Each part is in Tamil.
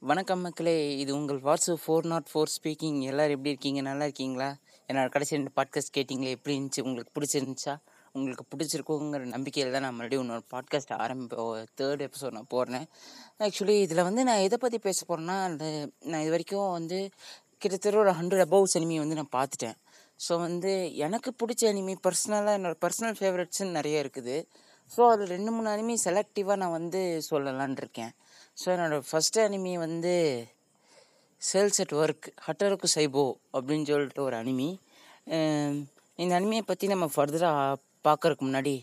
வணக்கம் மக்களே இது உங்கள் WhatsApp four not four speaking. எல்லோரும் எப்படி இருக்கீங்க? நல்லா இருக்கீங்களா? என்னோடய கடைசி ரெண்டு பாட்காஸ்ட் கேட்டிங்களே எப்படி இருந்துச்சு? உங்களுக்கு பிடிச்சிருந்துச்சா? உங்களுக்கு பிடிச்சிருக்குங்கிற நம்பிக்கையில் தான் நான் மறுபடியும் இன்னொரு பாட்காஸ்ட் ஆரம்பி தேர்ட் எபிசோட் நான் போடுறேன். ஆக்சுவலி இதில் வந்து நான் எதை பற்றி பேச போகிறேன்னா அந்த நான் இது வரைக்கும் வந்து கிட்டத்தட்ட ஒரு ஹண்ட்ரட் அபவ் அனிமி வந்து நான் பார்த்துட்டேன். ஸோ வந்து எனக்கு பிடிச்ச அனிமி பர்சனலாக என்னோடய பர்சனல் ஃபேவரட்ஸ்ன்னு நிறைய இருக்குது. ஸோ அதில் ரெண்டு மூணு அனிமி செலக்டிவாக நான் வந்து சொல்லலான் இருக்கேன். ஸோ என்னோடய ஃபஸ்ட் அனிமி வந்து சேல்ஸ் அட் ஒர்க் ஹட்டருக்கு சைபோ அப்படின்னு சொல்லிட்டு ஒரு அனிமி இந்த அனிமியை பற்றி நம்ம ஃபர்தராக பார்க்கறதுக்கு முன்னாடி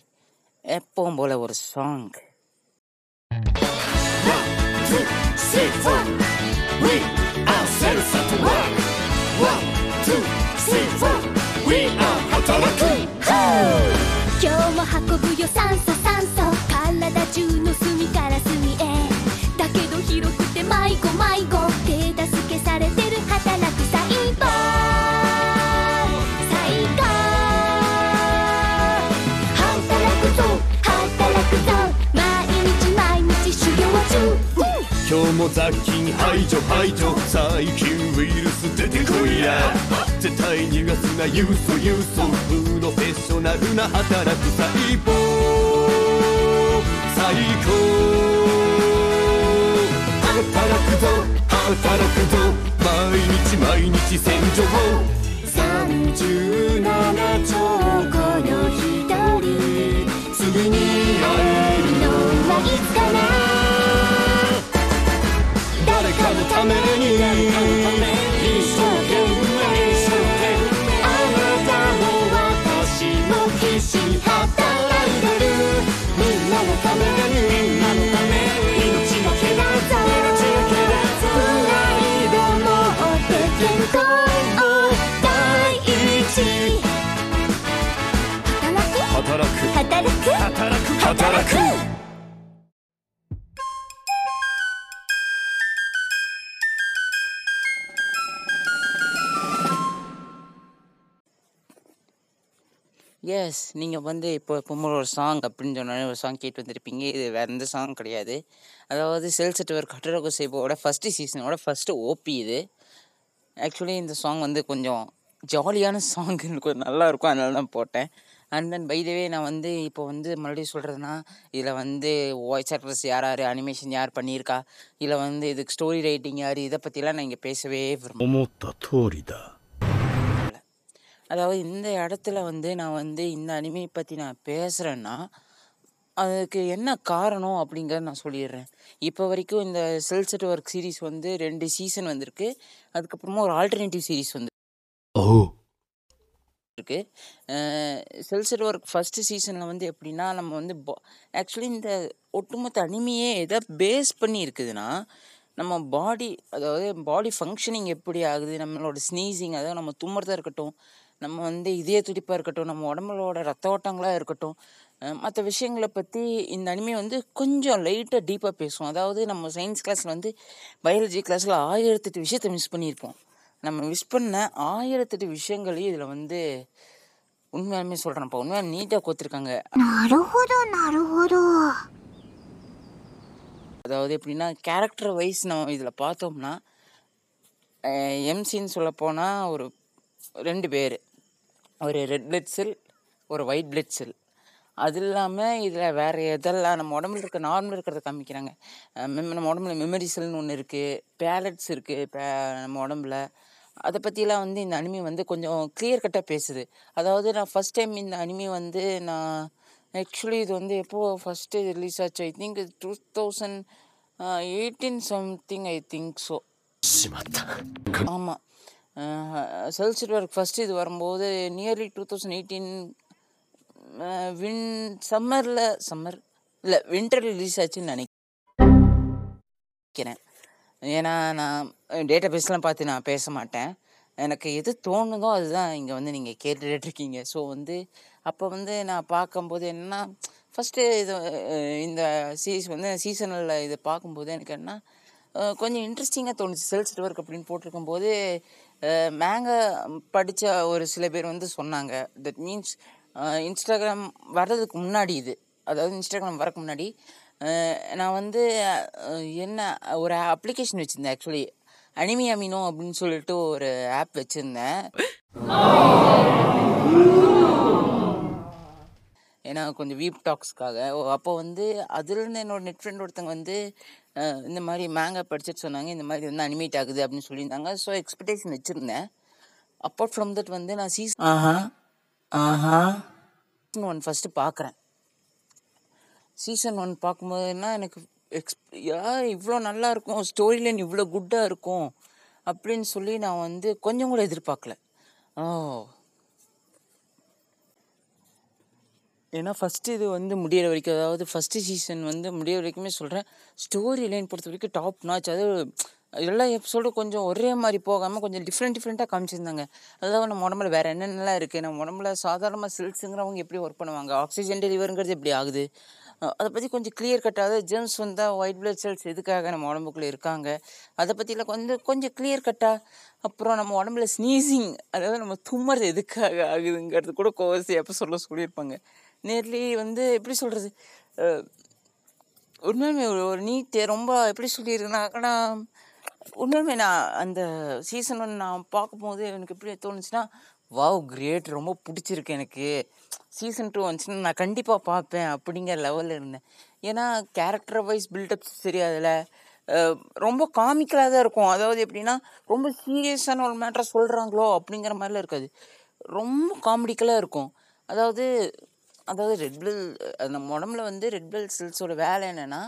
எப்பவும் போல் ஒரு song six, four. We are cells at work. One, two, three, four. We are Hataraku. 今日も運ぶよ酸素酸素体中の隅から隅へだけど広くて迷子迷子 今日も雑菌排除排除。細菌ウイルス出てこいや。絶対逃がすなユーソユーソ。プロフェッショナルな働く細胞最高働くぞ働くぞ。毎日毎日戦場37兆個の一人次に会えるのはいつかな誰かのために一生懸命あなたも私も必死に働いてるみんなのために命のけだざプライド持って健康を第一働く。働く。働く。働く。働く S நீங்கள் வந்து இப்போ பொம்மல் ஒரு சாங் அப்படின்னு சொன்னாலே ஒரு சாங் கேட்டு வந்திருப்பீங்க. இது வேறு எந்த சாங் கிடையாது. அதாவது செல் செட்டவர் கட்டுரை சேபோட ஃபஸ்ட்டு சீசனோட ஃபஸ்ட்டு ஓபி இது. ஆக்சுவலி இந்த சாங் வந்து கொஞ்சம் ஜாலியான சாங் எனக்கு கொஞ்சம் நல்லாயிருக்கும் அதனால தான் போட்டேன். அண்ட் தென் பைதவே நான் வந்து இப்போ வந்து மறுபடியும் சொல்கிறதுனா இதில் வந்து வாய்ஸ் ஆக்டர்ஸ் யார் யார் அனிமேஷன் யார் பண்ணியிருக்கா? இதில் வந்து இதுக்கு ஸ்டோரி ரைட்டிங் யார் இதை பற்றிலாம் நான் இங்கே பேசவே தோரிதா அதாவது இந்த இடத்துல வந்து நான் வந்து இந்த அனிமே பற்றி நான் பேசுகிறேன்னா அதுக்கு என்ன காரணம் அப்படிங்கிறத நான் சொல்லிடுறேன். இப்போ வரைக்கும் இந்த செல்செட் ஒர்க் சீரிஸ் வந்து ரெண்டு சீசன் வந்திருக்கு. அதுக்கப்புறமா ஒரு ஆல்டர்னேட்டிவ் சீரிஸ் வந்து இருக்கு. செல்செட் ஒர்க் ஃபஸ்ட்டு சீசனில் வந்து எப்படின்னா நம்ம வந்து ஆக்சுவலி இந்த ஒட்டுமொத்த அனிமையே எதை பேஸ் பண்ணி இருக்குதுன்னா நம்ம பாடி அதாவது பாடி ஃபங்க்ஷனிங் எப்படி ஆகுது நம்மளோட ஸ்னீசிங் அதாவது நம்ம தும்முறதா இருக்கட்டும் நம்ம வந்து இதய துடிப்பாக இருக்கட்டும் நம்ம உடம்புலோட ரத்த ஓட்டங்களாக இருக்கட்டும் மற்ற விஷயங்களை பற்றி இந்த அனிமே வந்து கொஞ்சம் லைட்டாக டீப்பாக பேசுவோம் அதாவது நம்ம சயின்ஸ் கிளாஸில் வந்து பயாலஜி கிளாஸில் ஆயிரத்தெட்டு விஷயத்தை மிஸ் பண்ணியிருப்போம். நம்ம மிஸ் பண்ண ஆயிரத்தெட்டு விஷயங்களையும் இதில் வந்து உண்மையாலுமே சொல்கிறேன்ப்பா உண்மையாக நீட்டாக கோத்துருக்காங்க. அதாவது எப்படின்னா கேரக்டர் வைஸ் நம்ம இதில் பார்த்தோம்னா எம்சின்னு சொல்லப்போனால் ஒரு ரெண்டு பேர். ஒரு ரெட் ப்ளட் செல் ஒரு ஒயிட் ப்ளட் செல் அது இல்லாமல் இதில் வேறு எதெல்லாம் நம்ம உடம்புல இருக்க நார்மல் இருக்கிறத காமிக்கிறாங்க. மெம் நம்ம உடம்புல மெமரி செல்னு ஒன்று இருக்குது பேலட்ஸ் இருக்குது பே நம்ம உடம்புல. அதை பற்றிலாம் வந்து இந்த அனிமி வந்து கொஞ்சம் கிளியர் கட்டாக பேசுது. அதாவது நான் ஃபஸ்ட் டைம் இந்த அனிமி வந்து நான் ஆக்சுவலி இது வந்து எப்போது ஃபஸ்ட்டு ரிலீஸ் ஆச்சு? I think two thousand eighteen something I think so ஆமாம் செல்சிட் ஒர்க் ஃபஸ்ட்டு இது வரும்போது நியர்லி டூ தௌசண்ட் எயிட்டீன் வின் சம்மரில் சம்மர் இல்லை வின்டர் ரிலீஸ் ஆச்சுன்னு நினைக்கிறேன். ஏன்னா நான் டேட்டா பேஸ்லாம் பார்த்து நான் பேச மாட்டேன். எனக்கு எது தோணுதோ அதுதான் இங்கே வந்து நீங்கள் கேட்டுட்டு இருக்கீங்க. ஸோ வந்து அப்போ வந்து நான் பார்க்கும்போது என்னன்னா ஃபஸ்ட்டு இது இந்த சீஸ் வந்து சீசனில் இதை பார்க்கும்போது எனக்கு என்ன கொஞ்சம் இன்ட்ரெஸ்டிங்காக தோணுச்சு. செல்ஸ் ஒர்க் அப்படின்னு போட்டிருக்கும்போது மேங்கா படித்த ஒரு சில பேர் வந்து சொன்னாங்க. தட் மீன்ஸ் இன்ஸ்டாகிராம் வர்றதுக்கு முன்னாடி இது. அதாவது இன்ஸ்டாகிராம் வரக்கு முன்னாடி நான் வந்து என்ன ஒரு அப்ளிகேஷன் வச்சுருந்தேன் ஆக்சுவலி அனிமி அமினோ அப்படின்னு சொல்லிட்டு ஒரு ஆப் வச்சுருந்தேன். ஏன்னா கொஞ்சம் வீப் டாக்ஸ்க்காக அப்போ வந்து அதுலேருந்து என்னோட நெட் ஃப்ரெண்ட் ஒருத்தங்க வந்து இந்த மாதிரி மேங்கா படிச்சுட்டு சொன்னாங்க. இந்த மாதிரி வந்து அனிமேட் ஆகுது அப்படின்னு சொல்லியிருந்தாங்க. ஸோ எக்ஸ்பெக்டேஷன் வச்சுருந்தேன். அப்பார்ட் ஃப்ரம் தட் வந்து நான் சீசன் ஆஹா. ஆஹா. சீசன் ஒன் ஃபஸ்ட்டு பார்க்குறேன் சீசன் ஒன் பார்க்கும்போதுன்னா எனக்கு எக்ஸ் யா இவ்வளோ நல்லா இருக்கும். ஸ்டோரி லைன் இவ்வளோ குட்டாக இருக்கும். அப்படின்னு சொல்லி நான் வந்து கொஞ்சம் கூட எதிர்பார்க்கல. ஓ. ஏன்னா ஃபஸ்ட்டு இது வந்து முடியிற வரைக்கும் அதாவது ஃபஸ்ட்டு சீசன் வந்து முடியிற வரைக்குமே சொல்கிறேன் ஸ்டோரி லைன் பொறுத்த வரைக்கும் டாப் நாச் அது எல்லா எபிசோடும் கொஞ்சம் ஒரே மாதிரி போகாமல் கொஞ்சம் டிஃப்ரெண்ட் டிஃப்ரெண்ட்டாக காமிச்சிருந்தாங்க. அதாவது நம்ம உடம்புல வேறு என்னென்னலாம் இருக்குது நம்ம உடம்புல சாதாரணமாக செல்ஸுங்கிறவங்க எப்படி ஒர்க் பண்ணுவாங்க? ஆக்சிஜன் டெலிவருங்கிறது எப்படி ஆகுது? அதை பற்றி கொஞ்சம் கிளியர் கட்டாக ஜெர்ம்ஸ் வந்தால் ஒயிட் பிளட் செல்ஸ் எதுக்காக நம்ம உடம்புக்குள்ளே இருக்காங்க? அதை பற்றிலாம் கொஞ்சம் கொஞ்சம் கிளியர் கட்டாக அப்புறம் நம்ம உடம்புல ஸ்னீசிங் அதாவது நம்ம தும்மறது எதுக்காக ஆகுதுங்கிறது கூட கோவசி எப்போ சொல்ல சொல்லியிருப்பாங்க. நேர்லி வந்து எப்படி சொல்கிறது உண்மையுமே ஒரு ஒரு நீட் ரொம்ப எப்படி சொல்லியிருக்கேன்னா உண்மையுமே நான் அந்த சீசன் ஒன்று நான் பார்க்கும்போது எனக்கு எப்படி தோணுச்சுன்னா வாவ் கிரேட் ரொம்ப பிடிச்சிருக்கு எனக்கு. சீசன் டூ வந்துச்சுன்னா நான் கண்டிப்பாக பார்ப்பேன் அப்படிங்கிற லெவலில் இருந்தேன். ஏன்னா கேரக்டர் வைஸ் பில்டப்ஸ் தெரியாதுல்ல. ரொம்ப காமிக்கலாக தான் இருக்கும். அதாவது எப்படின்னா ரொம்ப சீரியஸான ஒரு மேட்ரை சொல்கிறாங்களோ அப்படிங்கிற மாதிரிலாம் இருக்காது. ரொம்ப காமெடிக்கலாக இருக்கும். அதாவது அதாவது ரெட் பில் நம்ம உடம்புல வந்து ரெட் பில் செல்ஸோட வேலை என்னென்னா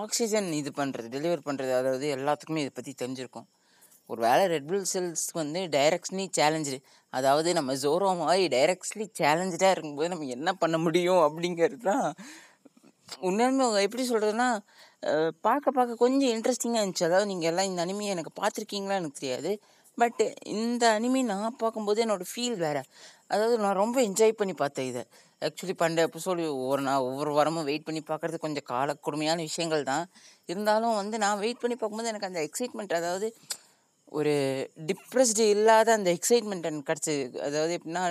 ஆக்சிஜன் இது பண்ணுறது டெலிவர் பண்ணுறது அதாவது எல்லாத்துக்குமே இதை பற்றி தெரிஞ்சிருக்கும். ஒரு வேளை ரெட் பில் செல்ஸ் வந்து டைரக்ட்லி சேலஞ்சு அதாவது நம்ம ஜோரோ மாதிரி டைரக்ட்லி சேலஞ்சாக இருக்கும்போது நம்ம என்ன பண்ண முடியும் அப்படிங்கிறது தான் உண்மையுமே எப்படி சொல்கிறதுனா பார்க்க பார்க்க கொஞ்சம் இன்ட்ரெஸ்டிங்காக இருந்துச்சு. அதாவது நீங்கள் எல்லாம் இந்த அனிமையை எனக்கு பார்த்துருக்கீங்களா எனக்கு தெரியாது. பட் இந்த அனிமி நான் பார்க்கும்போது என்னோடய ஃபீல் வேறு. அதாவது நான் ரொம்ப என்ஜாய் பண்ணி பார்த்தேன் இதை. ஆக்சுவலி பண்ட எபிசோடு ஒவ்வொரு நான் ஒவ்வொரு வாரமும் வெயிட் பண்ணி பார்க்குறது கொஞ்சம் கால கொடுமையான விஷயங்கள் தான். இருந்தாலும் வந்து நான் வெயிட் பண்ணி பார்க்கும்போது எனக்கு அந்த எக்ஸைட்மெண்ட் அதாவது ஒரு டிப்ரெஸ்டு இல்லாத அந்த எக்ஸைட்மெண்ட் எனக்கு கிடச்சிது. அதாவது எப்படின்னா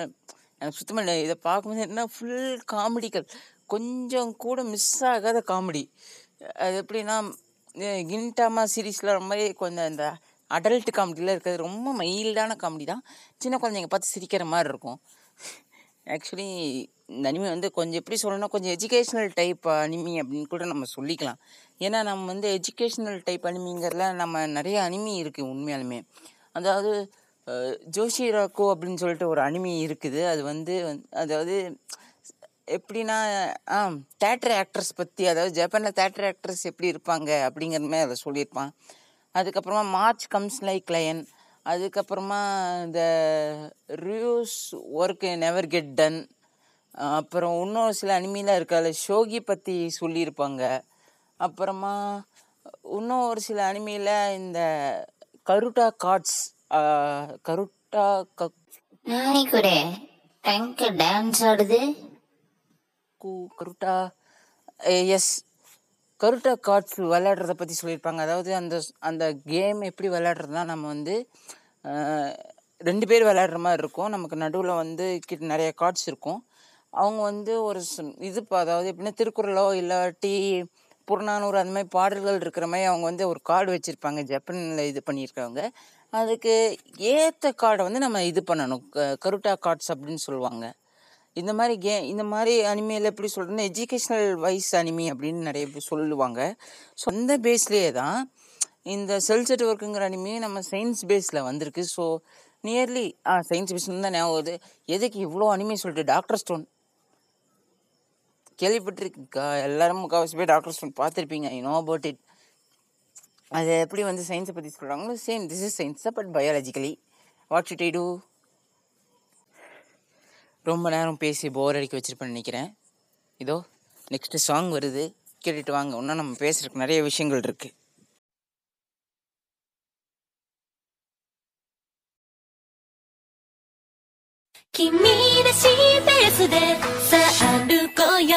எனக்கு சுத்தமாக இல்லை. இதை பார்க்கும்போது என்ன ஃபுல் காமெடிகள். கொஞ்சம் கூட மிஸ் ஆகாத காமெடி. அது எப்படின்னா கின்டாமா சீரீஸில் ரொம்ப கொஞ்சம் இந்த அடல்ட் காமெடியில் இருக்கிறது ரொம்ப மைல்டான காமெடி தான். சின்ன குழந்தைங்க பார்த்து சிரிக்கிற மாதிரி இருக்கும். ஆக்சுவலி இந்த அனிமி வந்து கொஞ்சம் எப்படி சொல்லணும்னா கொஞ்சம் எஜுகேஷ்னல் டைப் அனிமி அப்படின்னு கூட நம்ம சொல்லிக்கலாம். ஏன்னா நம்ம வந்து எஜுகேஷ்னல் டைப் அனிமிங்கிறதுல நம்ம நிறைய அனிமி இருக்குது உண்மையாலுமே. அதாவது அஹ், ஜோஷி ராக்கோ அப்படின்னு சொல்லிட்டு ஒரு அனிமி இருக்குது. அது வந்து வந்து- அதாவது எப்படின்னா ஆ தேட்டர் ஆக்ட்ரஸ் பற்றி அதாவது ஜப்பானில் தேட்டர் ஆக்ட்ரஸ் எப்படி இருப்பாங்க அப்படிங்கிற மாதிரி அதை சொல்லியிருப்பான். அதுக்கப்புறமா மார்ச் கம்ஸ் லைக் லயன் அதுக்கப்புறமா இந்த reuse work never get done அப்புறம் இன்னொரு சில அனிமிலாம் இருக்குது ஷோகி பற்றி சொல்லியிருப்பாங்க. அப்புறமா இன்னும் ஒரு சில அனிமியில் இந்த கருட்டா கார்ட்ஸ் கருட்டா கூட டேங்க் டான்ஸ் ஆடுது. கருட்டா எஸ் கருட்டா கார்ட்ஸ் விளையாடுறத பற்றி சொல்லியிருப்பாங்க. அதாவது அந்த அந்த கேம் எப்படி விளையாடுறதுனா நம்ம வந்து ரெண்டு பேர் விளையாடுற மாதிரி இருக்கும். நமக்கு நடுவில் வந்து கிட்ட நிறைய கார்ட்ஸ் இருக்கும். அவங்க வந்து ஒரு இது அதாவது எப்படின்னா திருக்குறளோ இல்லாட்டி புறநானூறு அந்த மாதிரி பாடல்கள் இருக்கிற மாதிரி அவங்க வந்து ஒரு கார்டு வச்சுருப்பாங்க. ஜப்பானில் இது பண்ணியிருக்கவங்க. அதுக்கு ஏற்ற கார்டை வந்து நம்ம இது பண்ணணும். க- கருட்டா கார்ட்ஸ் அப்படின்னு சொல்லுவாங்க. இந்த மாதிரி கே இந்த மாதிரி அனிமையில் எப்படி சொல்கிறதுன்னா எஜுகேஷ்னல் வைஸ் அனிமி அப்படின்னு நிறைய பேர் சொல்லுவாங்க. ஸோ அந்த பேஸ்லேயே தான் இந்த செல் செட் ஒர்க்குங்கிற அனிமே நம்ம சயின்ஸ் பேஸில் வந்திருக்கு. ஸோ நியர்லி ஆ சயின்ஸ் பேஸ்னு தான் ஞாபகம் வருது. எதுக்கு இவ்வளோ அனிமே சொல்லிட்டு டாக்டர் ஸ்டோன் கேள்விப்பட்டிருக்கா எல்லாரும் முக்கால்வாசி பேர் டாக்டர் ஸ்டோன் பார்த்துருப்பீங்க. ஐ நோ அபவுட் இட் அது எப்படி வந்து சயின்ஸை பற்றி சொல்கிறாங்களோ same this is science but biologically what should I do ரொம்ப நேரம் பேசி போர் அடிக்க வச்சிருப்பேன்னு நினைக்கிறேன் இதோ நெக்ஸ்ட் சாங் வருது கேட்டுட்டு வாங்க இன்னும் நம்ம பேசுறதுக்கு நிறைய விஷயங்கள் இருக்கு 君らしいペースでさあ歩こうよ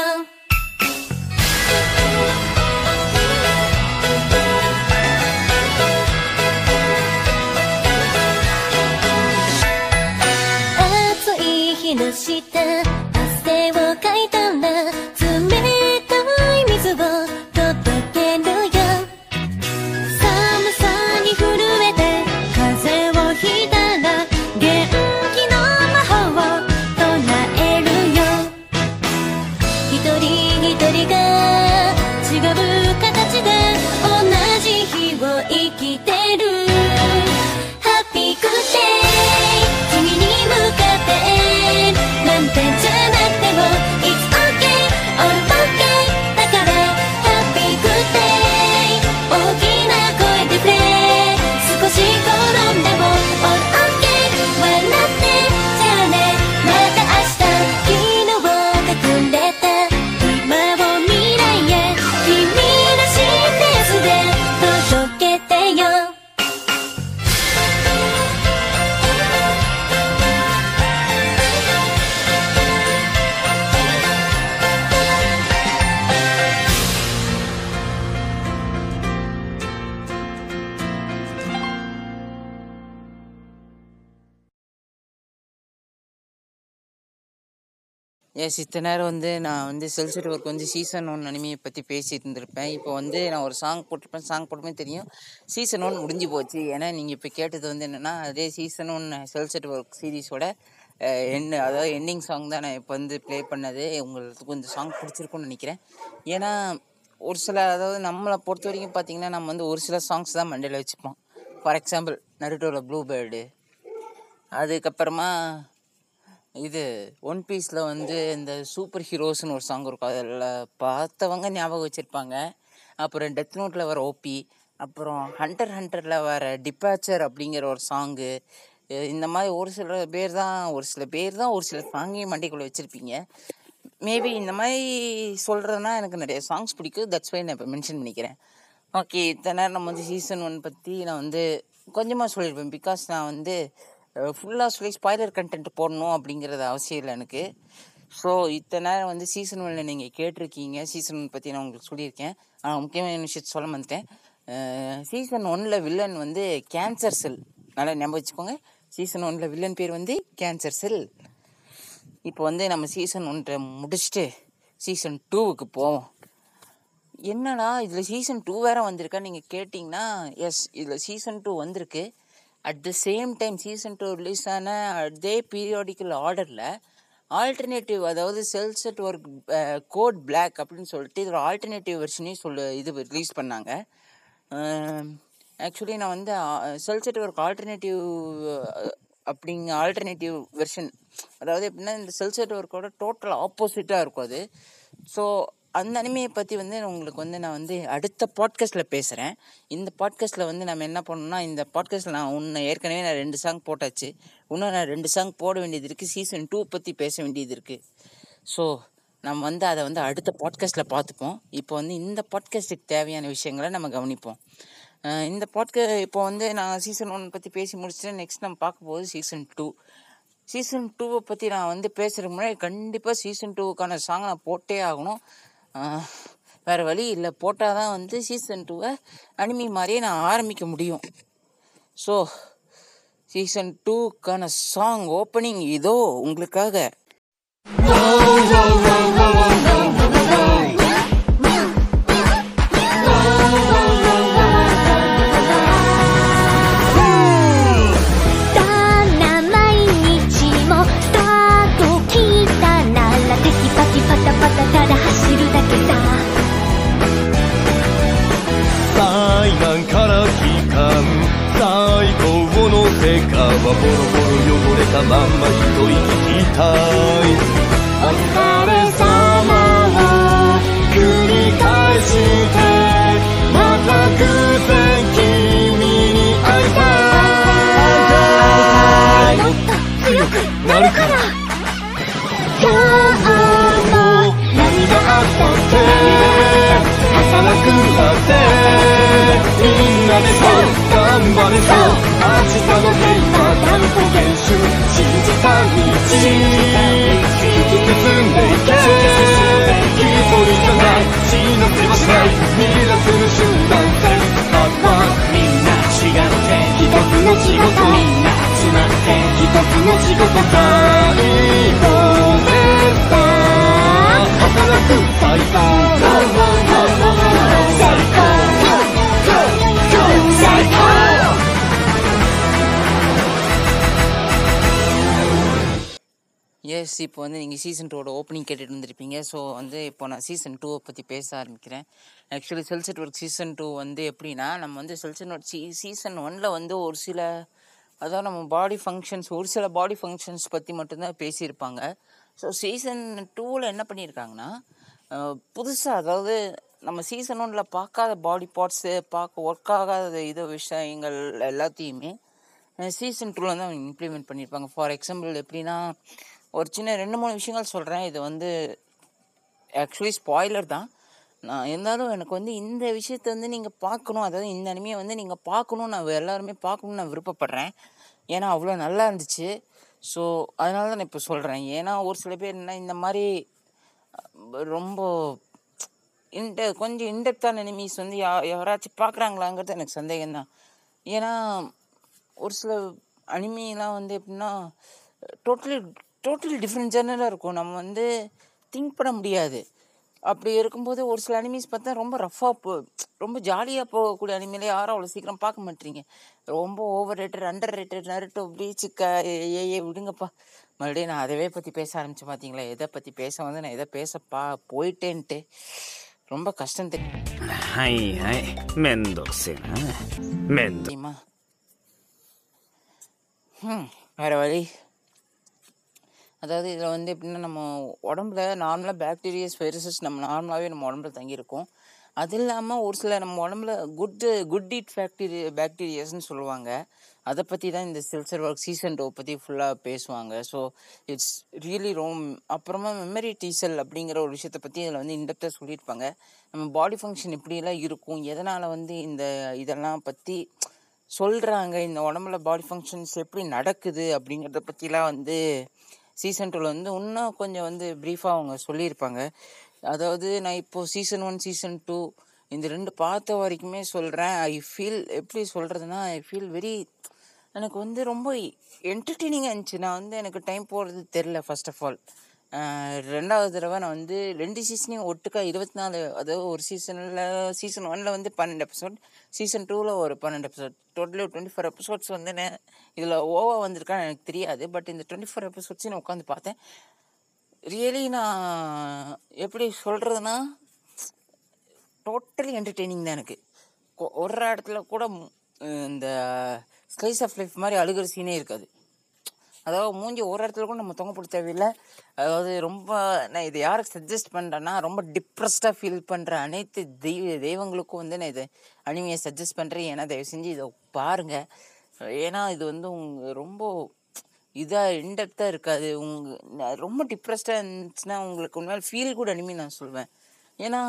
எஸ் இத்தனை நேரம் வந்து நான் வந்து செல்செட் ஒர்க் வந்து சீசன் ஒன் அனிமையை பற்றி பேசிட்டு இருந்திருப்பேன். இப்போ வந்து நான் ஒரு சாங் போட்டிருப்பேன். சாங் போட்டுமே தெரியும். சீசன் ஒன் முடிஞ்சு போச்சு. ஏன்னா நீங்கள் இப்போ கேட்டது வந்து என்னென்னா அதே season one cells at work சீரீஸோட என்ன அதாவது எண்டிங் சாங் தான் நான் இப்போ வந்து ப்ளே பண்ணது. உங்களுக்கு கொஞ்சம் சாங் பிடிச்சிருக்குன்னு நினைக்கிறேன். ஏன்னா ஒரு சில அதாவது நம்மளை பொறுத்த வரைக்கும் பார்த்தீங்கன்னா நம்ம வந்து ஒரு சில சாங்ஸ் தான் மண்டையில் வச்சுப்போம். ஃபார் எக்ஸாம்பிள் நருட்டோட ப்ளூ பேர்டு அதுக்கப்புறமா இது ஒன் பீஸில் வந்து இந்த சூப்பர் ஹீரோஸ்னு ஒரு சாங் இருக்கும். அதில் பார்த்தவங்க ஞாபகம் வச்சுருப்பாங்க. அப்புறம் டெத் நோட்டில் வர ஓபி அப்புறம் ஹண்டர் ஹண்டரில் வர டிப்பாச்சர் அப்படிங்கிற ஒரு சாங்கு இந்த மாதிரி ஒரு சில பேர் தான் ஒரு சில பேர் தான் ஒரு சில சாங்கையும் மண்டைக்குள்ளே வச்சுருப்பீங்க. மேபி இந்த மாதிரி சொல்கிறதுனா எனக்கு நிறைய சாங்ஸ் பிடிக்கும். தட்ஸ் வை நான் இப்போ மென்ஷன் பண்ணிக்கிறேன். ஓகே இத்தனை நேரம் நம்ம வந்து சீசன் ஒன் பற்றி நான் வந்து கொஞ்சமாக சொல்லியிருப்பேன் பிகாஸ் நான் வந்து ஃபுல்லாக சொல்லி ஸ்பாய்லர் கண்டென்ட் போடணும் அப்படிங்கிறது அவசியம் இல்லை எனக்கு. ஸோ இத்தனை நேரம் வந்து சீசன் ஒன்ல நீங்கள் கேட்டிருக்கீங்க. சீசன் ஒன் பற்றி நான் உங்களுக்கு சொல்லியிருக்கேன். ஆனால் முக்கியமான விஷயத்தை சொல்ல வந்துட்டேன் சீசன் ஒன்னில் வில்லன் வந்து கேன்சர் செல் நல்லா ஞாபகம் வச்சுக்கோங்க. சீசன் ஒன்னில் வில்லன் பேர் வந்து கேன்சர் செல் இப்போ வந்து நம்ம சீசன் ஒன்றை முடிச்சுட்டு சீசன் டூவுக்கு போவோம். என்னடா இதில் சீசன் டூ வேறு வந்திருக்கா நீங்கள் கேட்டிங்கன்னா எஸ் இதில் சீசன் டூ வந்திருக்கு. At the same time season two release ஆன அதே பீரியாடிக்கல் ஆர்டரில் ஆல்டர்னேட்டிவ் அதாவது cell set work code black அப்படின்னு சொல்லிட்டு இதோட ஆல்டர்னேட்டிவ் வெர்ஷனையும் சொல்லு இது ரிலீஸ் பண்ணாங்க. ஆக்சுவலி நான் வந்து செல் செட் ஒர்க் ஆல்டர்னேட்டிவ் அப்படிங்க ஆல்டர்னேட்டிவ் வெர்ஷன் அதாவது எப்படின்னா இந்த செல் செட் ஒர்க்கோட டோட்டல் ஆப்போசிட்டாக இருக்கும் அது. ஸோ அந்த அனிமையை பற்றி வந்து உங்களுக்கு வந்து நான் வந்து அடுத்த பாட்காஸ்ட்டில் பேசுகிறேன் இந்த பாட்காஸ்ட்டில் வந்து நம்ம என்ன பண்ணணும்னா இந்த பாட்காஸ்ட்டில் நான் உன்னை ஏற்கனவே நான் ரெண்டு சாங் போட்டாச்சு. இன்னும் நான் ரெண்டு சாங் போட வேண்டியது இருக்குது சீசன் டூ பற்றி பேச வேண்டியது இருக்குது ஸோ நம்ம வந்து அதை வந்து அடுத்த பாட்காஸ்ட்டில் பார்த்துப்போம். இப்போ வந்து இந்த பாட்காஸ்ட்டுக்கு தேவையான விஷயங்களை நம்ம கவனிப்போம். இந்த பாட்கா இப்போ வந்து நான் சீசன் ஒன் பற்றி பேசி முடிச்சுட்டு நெக்ஸ்ட் நம்ம பார்க்க போகுது சீசன் டூ சீசன் டூவை பற்றி நான் வந்து பேசுகிறதுக்கு முன்னாடி கண்டிப்பாக சீசன் டூவுக்கான சாங் நான் போட்டே ஆகணும். வேறு வழி இல்லை. போட்டால் தான் வந்து சீசன் டூவை அனிமி மாதிரியே நான் ஆரம்பிக்க முடியும். ஸோ சீசன் டூக்கான சாங் ஓப்பனிங் இதோ உங்களுக்காக「ボロボロ汚れたまんま一息きたい。和断固厳守信じた道突き進んでいけ。一人じゃない死なせはしない未来する集団戦あはみんな違って。一つの仕事 எஸ் இப்போ வந்து நீங்கள் சீசன் டூவோட ஓப்பனிங் கேட்டுட்டு வந்திருப்பீங்க ஸோ வந்து இப்போ நான் சீசன் டூவை பற்றி பேச ஆரம்பிக்கிறேன் actually cells work season two வந்து எப்படின்னா நம்ம வந்து செல்ஸ் ஒர்க் சீ சீசன் ஒனில் வந்து ஒரு சில அதாவது நம்ம பாடி ஃபங்க்ஷன்ஸ் ஒரு சில பாடி ஃபங்க்ஷன்ஸ் பற்றி மட்டும்தான் பேசியிருப்பாங்க ஸோ சீசன் டூவில் என்ன பண்ணியிருக்காங்கன்னா புதுசாக அதாவது நம்ம சீசன் ஒனில் பார்க்காத பாடி பார்ட்ஸு பார்க்க ஒர்க் ஆகாத இது விஷயங்கள் எல்லாத்தையுமே சீசன் டூவில் வந்து அவங்க இம்ப்ளிமெண்ட் பண்ணியிருப்பாங்க ஃபார் எக்ஸாம்பிள் எப்படின்னா ஒரு சின்ன ரெண்டு மூணு விஷயங்கள் சொல்கிறேன் இது வந்து ஆக்சுவலி ஸ்பாய்லர் தான். நான் இருந்தாலும் எனக்கு வந்து இந்த விஷயத்தை வந்து நீங்கள் பார்க்கணும். அதாவது இந்த அனிமையை வந்து நீங்கள் பார்க்கணும் நான் எல்லாருமே பார்க்கணும்னு நான் விருப்பப்படுறேன். ஏன்னா அவ்வளோ நல்லா இருந்துச்சு. ஸோ அதனால தான் நான் இப்போ சொல்கிறேன் ஏன்னா ஒரு சில பேர் என்ன இந்த மாதிரி ரொம்ப இன்ட கொஞ்சம் இன்டெப்தான எனிமீஸ் வந்து யா யாராச்சும் பார்க்குறாங்களாங்கிறது எனக்கு சந்தேகம்தான். ஏன்னா ஒரு சில அனிமிலாம் வந்து எப்படின்னா டோட்டலி டோட்டல் டிஃப்ரெண்ட் ஜெனராக இருக்கும். நம்ம வந்து திங்க் பண்ண முடியாது. அப்படி இருக்கும்போது ஒரு சில அனிமீஸ் பார்த்தா ரொம்ப ரஃப்பாக போ ரொம்ப ஜாலியாக போகக்கூடிய அனிமையிலே யாரும் அவ்வளோ சீக்கிரம் பார்க்க மாட்டீங்க. ரொம்ப overrated underrated Naruto Bleach க ஏ ஏ விடுங்கப்பா. மறுபடியும் நான் அதவே பற்றி பேச ஆரம்பித்தேன் பார்த்தீங்களா எதை பற்றி பேச வந்து நான் எதை பேச பா போயிட்டேன்ட்டு. ரொம்ப கஷ்டம் தெரியுமா ம் வேறு வழி. அதாவது இதில் வந்து எப்படின்னா நம்ம உடம்புல நார்மலாக பேக்டீரியாஸ் வைரஸஸ் நம்ம நார்மலாகவே நம்ம உடம்புல தங்கியிருக்கும். அது இல்லாமல் ஒரு சில நம்ம உடம்புல குட்டு குட் இட் ஃபேக்டீரிய பாக்டீரியாஸ்னு சொல்லுவாங்க. அதை பற்றி தான் இந்த சில்சர் ஒர்க் சீசன் டோ பற்றி ஃபுல்லாக பேசுவாங்க. ஸோ இட்ஸ் ரியலி ரோம் அப்புறமா மெமரி டீசல் அப்படிங்கிற ஒரு விஷயத்தை பற்றி இதில் வந்து இன்டெப்த்தாக சொல்லியிருப்பாங்க. நம்ம பாடி ஃபங்க்ஷன் இப்படியெல்லாம் இருக்கும். எதனால் வந்து இந்த இதெல்லாம் பற்றி சொல்கிறாங்க இந்த உடம்புல பாடி ஃபங்க்ஷன்ஸ் எப்படி நடக்குது? அப்படிங்கிறத பற்றிலாம் வந்து சீசன் டூவில் வந்து இன்னும் கொஞ்சம் வந்து ப்ரீஃபாக அவங்க சொல்லியிருப்பாங்க. அதாவது நான் இப்போது சீசன் ஒன் சீசன் டூ இந்த ரெண்டு பார்த்த வரைக்குமே சொல்கிறேன் ஐ ஃபீல் எப்படி சொல்கிறதுனா ஐ ஃபீல் வெரி எனக்கு வந்து ரொம்ப என்டர்டெய்னிங்காக இருந்துச்சு. நான் வந்து எனக்கு டைம் போகிறது தெரில ஃபர்ஸ்ட் ஆஃப் ஆல் ரெண்டாவது தடவை நான் வந்து ரெண்டு சீசனையும் ஒட்டுக்கா இருபத்தி நாலு அதாவது ஒரு சீசனில் சீசன் ஒனில் வந்து பன்னெண்டு எபிசோட் சீசன் டூவில் ஒரு பன்னெண்டு episode totally twenty four episodes வந்து நான் இதில் ஓவா வந்திருக்கான்னு எனக்கு தெரியாது பட் இந்த டுவெண்ட்டி ஃபோர் எபிசோட்ஸையும் நான் உட்காந்து பார்த்தேன். ரியலி நான் எப்படி சொல்கிறதுனா டோட்டலி என்டர்டெய்னிங் தான் எனக்கு. ஒரு இடத்துல கூட இந்த ஸ்லைஸ் ஆஃப் லைஃப் மாதிரி அழுகிற சீனே இருக்காது. அதாவது மூஞ்சி ஒரு இடத்துல கூட நம்ம தொங்க போட தேவையில்லை. அதாவது ரொம்ப நான் இதை யாருக்கு சஜஸ்ட் பண்ணுறேன்னா ரொம்ப டிப்ரெஸ்டாக ஃபீல் பண்ணுற அனைத்து தெய்வ தெய்வங்களுக்கும் வந்து நான் இதை அனிமையை சஜஸ்ட் பண்ணுறேன் ஏன்னா தயவு செஞ்சு இதை பாருங்கள் ஏன்னா இது வந்து உங்க ரொம்ப இதாக இன்டெப்த்தாக இருக்காது. உங்கள் ரொம்ப டிப்ரெஸ்டாக இருந்துச்சுன்னா உங்களுக்கு உண்மையில் ஃபீல் கூட அனிமி நான் சொல்வேன். ஏன்னா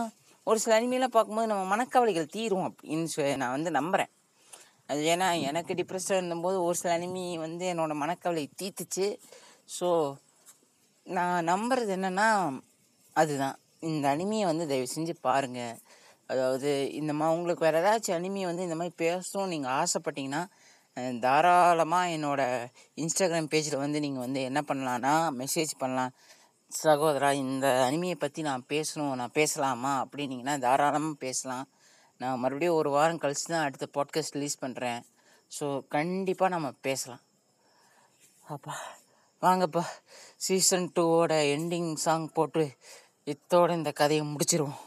ஒரு சில அனிமையெல்லாம் பார்க்கும்போது நம்ம மனக்கவலைகள் தீரும் அப்படின்னு சொல்லி நான் வந்து நம்புகிறேன் அது ஏன்னா எனக்கு டிப்ரெஸ்டாக இருந்தபோது ஒரு சில அனிமி வந்து என்னோட மனக்கவலை தீர்த்துச்சு. ஸோ நான் நம்புறது என்னென்னா அதுதான். இந்த அனிமியை வந்து தயவு செஞ்சு பாருங்கள் அதாவது இந்த மா உங்களுக்கு வேறு ஏதாச்சும் அனிமி வந்து இந்த மாதிரி பேசணும் நீங்கள் ஆசைப்பட்டீங்கன்னா தாராளமாக என்னோட இன்ஸ்டாகிராம் பேஜில் வந்து நீங்கள் வந்து என்ன பண்ணலான்னா மெசேஜ் பண்ணலாம். சகோதரா இந்த அனிமையை பற்றி நான் பேசணும் நான் பேசலாமா அப்படின்னீங்கன்னா தாராளமாக பேசலாம். நான் மறுபடியும் ஒரு வாரம் கழித்து தான் அடுத்த பாட்காஸ்ட் ரிலீஸ் பண்ணுறேன் ஸோ கண்டிப்பாக நம்ம பேசலாம். அப்பா வாங்கப்பா. சீசன் டூவோட எண்டிங் சாங் போட்டு இத்தோட இந்த கதையை முடிச்சிருவோம்.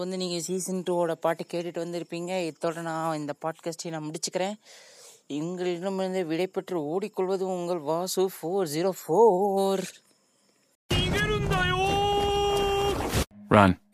இப்போ வந்து நீங்கள் சீசன் டூவோட பாட்டு கேட்டுட்டு வந்திருப்பீங்க. இத்தோட நான் இந்த பாட்காஸ்ட்டை நான் முடிச்சுக்கிறேன். எங்களிடமிருந்து விடைபெற்று ஓடிக்கொள்வது உங்கள் Vasu four zero four Run.